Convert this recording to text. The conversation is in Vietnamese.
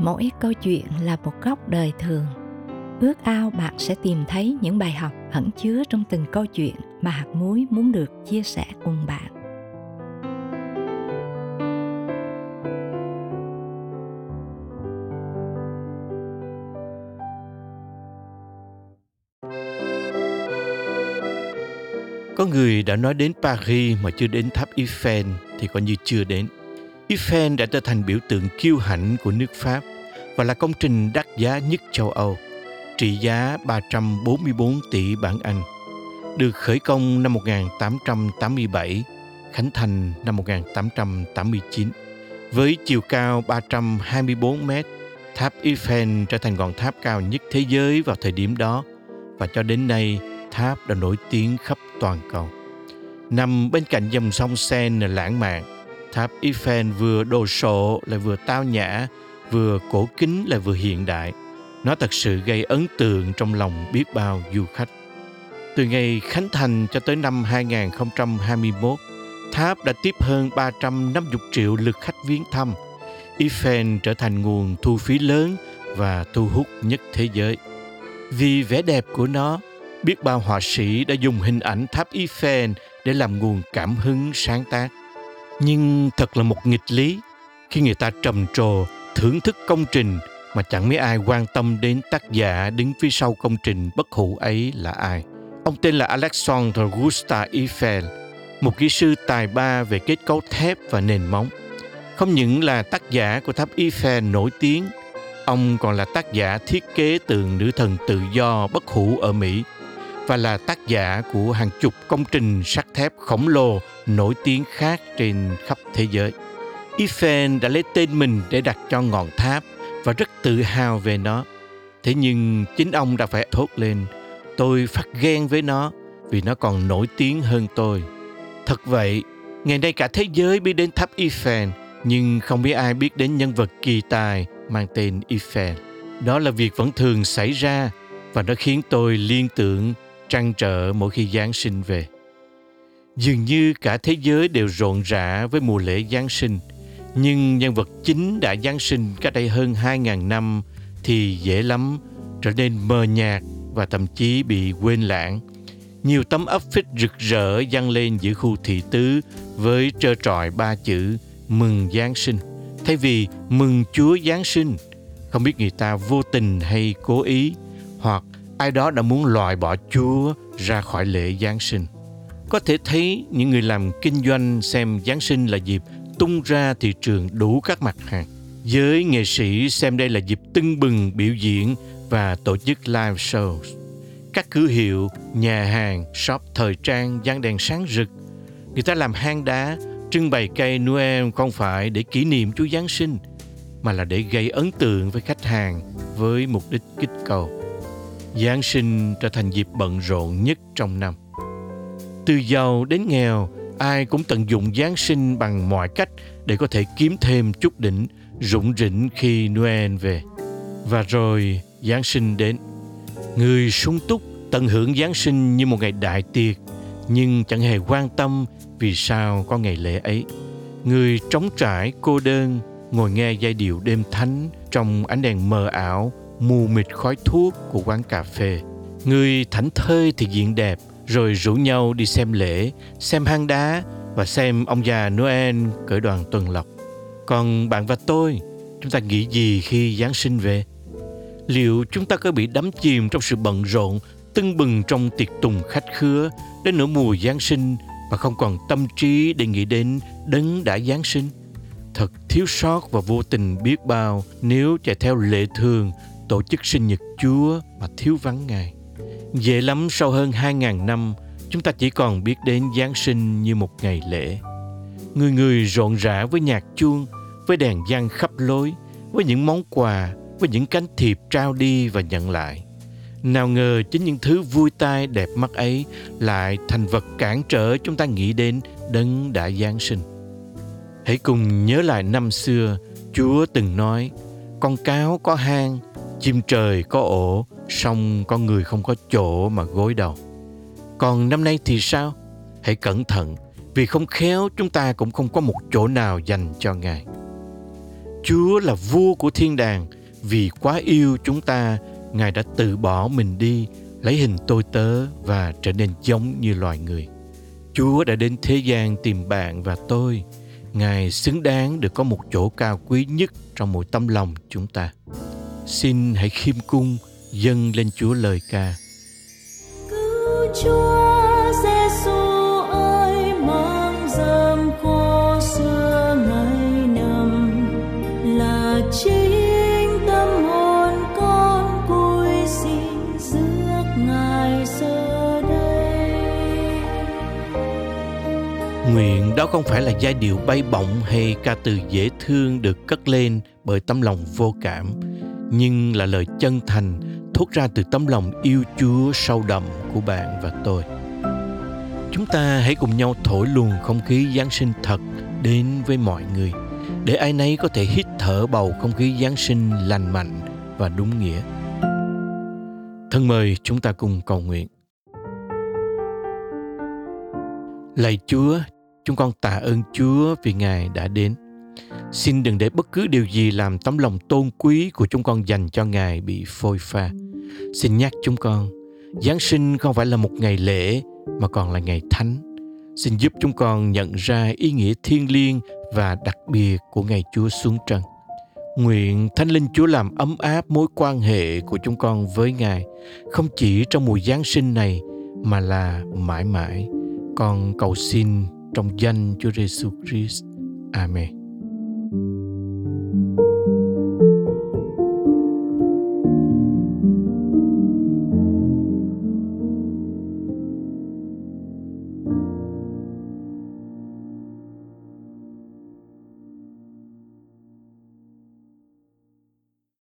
mỗi câu chuyện là một góc đời thường ước ao bạn sẽ tìm thấy những bài học ẩn chứa trong từng câu chuyện mà hạt muối muốn được chia sẻ cùng bạn Có người đã nói đến Paris mà chưa đến tháp Eiffel thì coi như chưa đến. Eiffel đã trở thành biểu tượng kiêu hãnh của nước Pháp và là công trình đắt giá nhất châu Âu, trị giá 344 tỷ bảng Anh. Được khởi công năm 1887, khánh thành năm 1889. Với chiều cao 324 mét, tháp Eiffel trở thành ngọn tháp cao nhất thế giới vào thời điểm đó và cho đến nay tháp đã nổi tiếng khắp toàn cầu. Nằm bên cạnh dòng sông Seine lãng mạn, tháp Eiffel vừa đồ sộ lại vừa tao nhã, vừa cổ kính lại vừa hiện đại. Nó thật sự gây ấn tượng trong lòng biết bao du khách. Từ ngày khánh thành cho tới năm 2021, tháp đã tiếp hơn 350 triệu lượt khách viếng thăm. Eiffel trở thành nguồn thu phí lớn và thu hút nhất thế giới. Vì vẻ đẹp của nó, biết bao họa sĩ đã dùng hình ảnh tháp Eiffel để làm nguồn cảm hứng sáng tác. Nhưng thật là một nghịch lý khi người ta trầm trồ thưởng thức công trình mà chẳng mấy ai quan tâm đến tác giả đứng phía sau công trình bất hủ ấy là ai. Ông tên là Alexandre Gustave Eiffel, một kỹ sư tài ba về kết cấu thép và nền móng. Không những là tác giả của tháp Eiffel nổi tiếng, ông còn là tác giả thiết kế tượng nữ thần tự do bất hủ ở Mỹ và là tác giả của hàng chục công trình sắt thép khổng lồ nổi tiếng khác trên khắp thế giới. Eiffel đã lấy tên mình để đặt cho ngọn tháp và rất tự hào về nó. Thế nhưng chính ông đã phải thốt lên, tôi phát ghen với nó vì nó còn nổi tiếng hơn tôi. Thật vậy, ngày nay cả thế giới biết đến tháp Eiffel, nhưng không biết ai biết đến nhân vật kỳ tài mang tên Eiffel. Đó là việc vẫn thường xảy ra và nó khiến tôi liên tưởng trăn trở mỗi khi Giáng sinh về. Dường như cả thế giới đều rộn rã với mùa lễ Giáng sinh, nhưng nhân vật chính đã Giáng sinh cách đây hơn 2.000 năm thì dễ lắm trở nên mờ nhạt và thậm chí bị quên lãng. Nhiều tấm áp phích rực rỡ dăng lên giữa khu thị tứ với trơ trọi ba chữ mừng Giáng sinh. Thay vì mừng Chúa Giáng sinh, không biết người ta vô tình hay cố ý hoặc ai đó đã muốn loại bỏ Chúa ra khỏi lễ Giáng sinh. Có thể thấy những người làm kinh doanh xem Giáng sinh là dịp tung ra thị trường đủ các mặt hàng. Giới nghệ sĩ xem đây là dịp tưng bừng biểu diễn và tổ chức live shows. Các cửa hiệu, nhà hàng, shop thời trang dán đèn sáng rực. Người ta làm hang đá, trưng bày cây Noel không phải để kỷ niệm Chúa Giáng sinh, mà là để gây ấn tượng với khách hàng với mục đích kích cầu. Giáng sinh trở thành dịp bận rộn nhất trong năm. Từ giàu đến nghèo, ai cũng tận dụng Giáng sinh bằng mọi cách để có thể kiếm thêm chút đỉnh, rủng rỉnh khi Noel về. Và rồi Giáng sinh đến. Người sung túc tận hưởng Giáng sinh như một ngày đại tiệc, nhưng chẳng hề quan tâm vì sao có ngày lễ ấy. Người trống trải, cô đơn, ngồi nghe giai điệu đêm thánh trong ánh đèn mờ ảo mù mịt khói thuốc của quán cà phê. Người thảnh thơi thì diện đẹp, rồi rủ nhau đi xem lễ, xem hang đá và xem ông già Noel cởi đoàn tuần lộc. Còn bạn và tôi, chúng ta nghĩ gì khi Giáng sinh về? Liệu chúng ta có bị đắm chìm trong sự bận rộn, tưng bừng trong tiệc tùng khách khứa đến nửa mùa Giáng sinh mà không còn tâm trí để nghĩ đến đấng đã Giáng sinh? Thật thiếu sót và vô tình biết bao nếu chạy theo lệ thường tổ chức sinh nhật Chúa mà thiếu vắng Ngài. Dễ lắm sau hơn 2.000 năm, chúng ta chỉ còn biết đến Giáng sinh như một ngày lễ. Người người rộn rã với nhạc chuông, với đèn giăng khắp lối, với những món quà, với những cánh thiệp trao đi và nhận lại. Nào ngờ chính những thứ vui tai đẹp mắt ấy lại thành vật cản trở chúng ta nghĩ đến đấng đã Giáng sinh. Hãy cùng nhớ lại năm xưa, Chúa từng nói, con cáo có hang, chim trời có ổ song con người không có chỗ mà gối đầu còn năm nay thì sao hãy cẩn thận vì không khéo chúng ta cũng không có một chỗ nào dành cho ngài Chúa là vua của thiên đàng, vì quá yêu chúng ta, Ngài đã từ bỏ mình đi, lấy hình tôi tớ và trở nên giống như loài người. Chúa đã đến thế gian tìm bạn và tôi. Ngài xứng đáng được có một chỗ cao quý nhất trong mỗi tâm lòng chúng ta. Xin hãy khiêm cung dâng lên Chúa lời ca. Cứu Chúa Giêsu ơi mang dâm khô xưa ngày năm là chính tâm hồn con cúi xin rước ngài giờ đây. Nguyện đó không phải là giai điệu bay bổng hay ca từ dễ thương được cất lên bởi tấm lòng vô cảm, nhưng là lời chân thành thốt ra từ tấm lòng yêu Chúa sâu đậm của bạn và tôi. Chúng ta hãy cùng nhau thổi luồng không khí Giáng sinh thật đến với mọi người, để ai nấy có thể hít thở bầu không khí Giáng sinh lành mạnh và đúng nghĩa. Thân mời chúng ta cùng cầu nguyện. Lạy Chúa, chúng con tạ ơn Chúa vì Ngài đã đến. Xin đừng để bất cứ điều gì làm tấm lòng tôn quý của chúng con dành cho Ngài bị phôi pha. Xin nhắc chúng con, Giáng sinh không phải là một ngày lễ mà còn là ngày thánh. Xin giúp chúng con nhận ra ý nghĩa thiêng liêng và đặc biệt của ngày Chúa xuống trần. Nguyện Thánh Linh Chúa làm ấm áp mối quan hệ của chúng con với Ngài, không chỉ trong mùa Giáng sinh này mà là mãi mãi. Con cầu xin trong danh Chúa Giêsu Christ. Amen.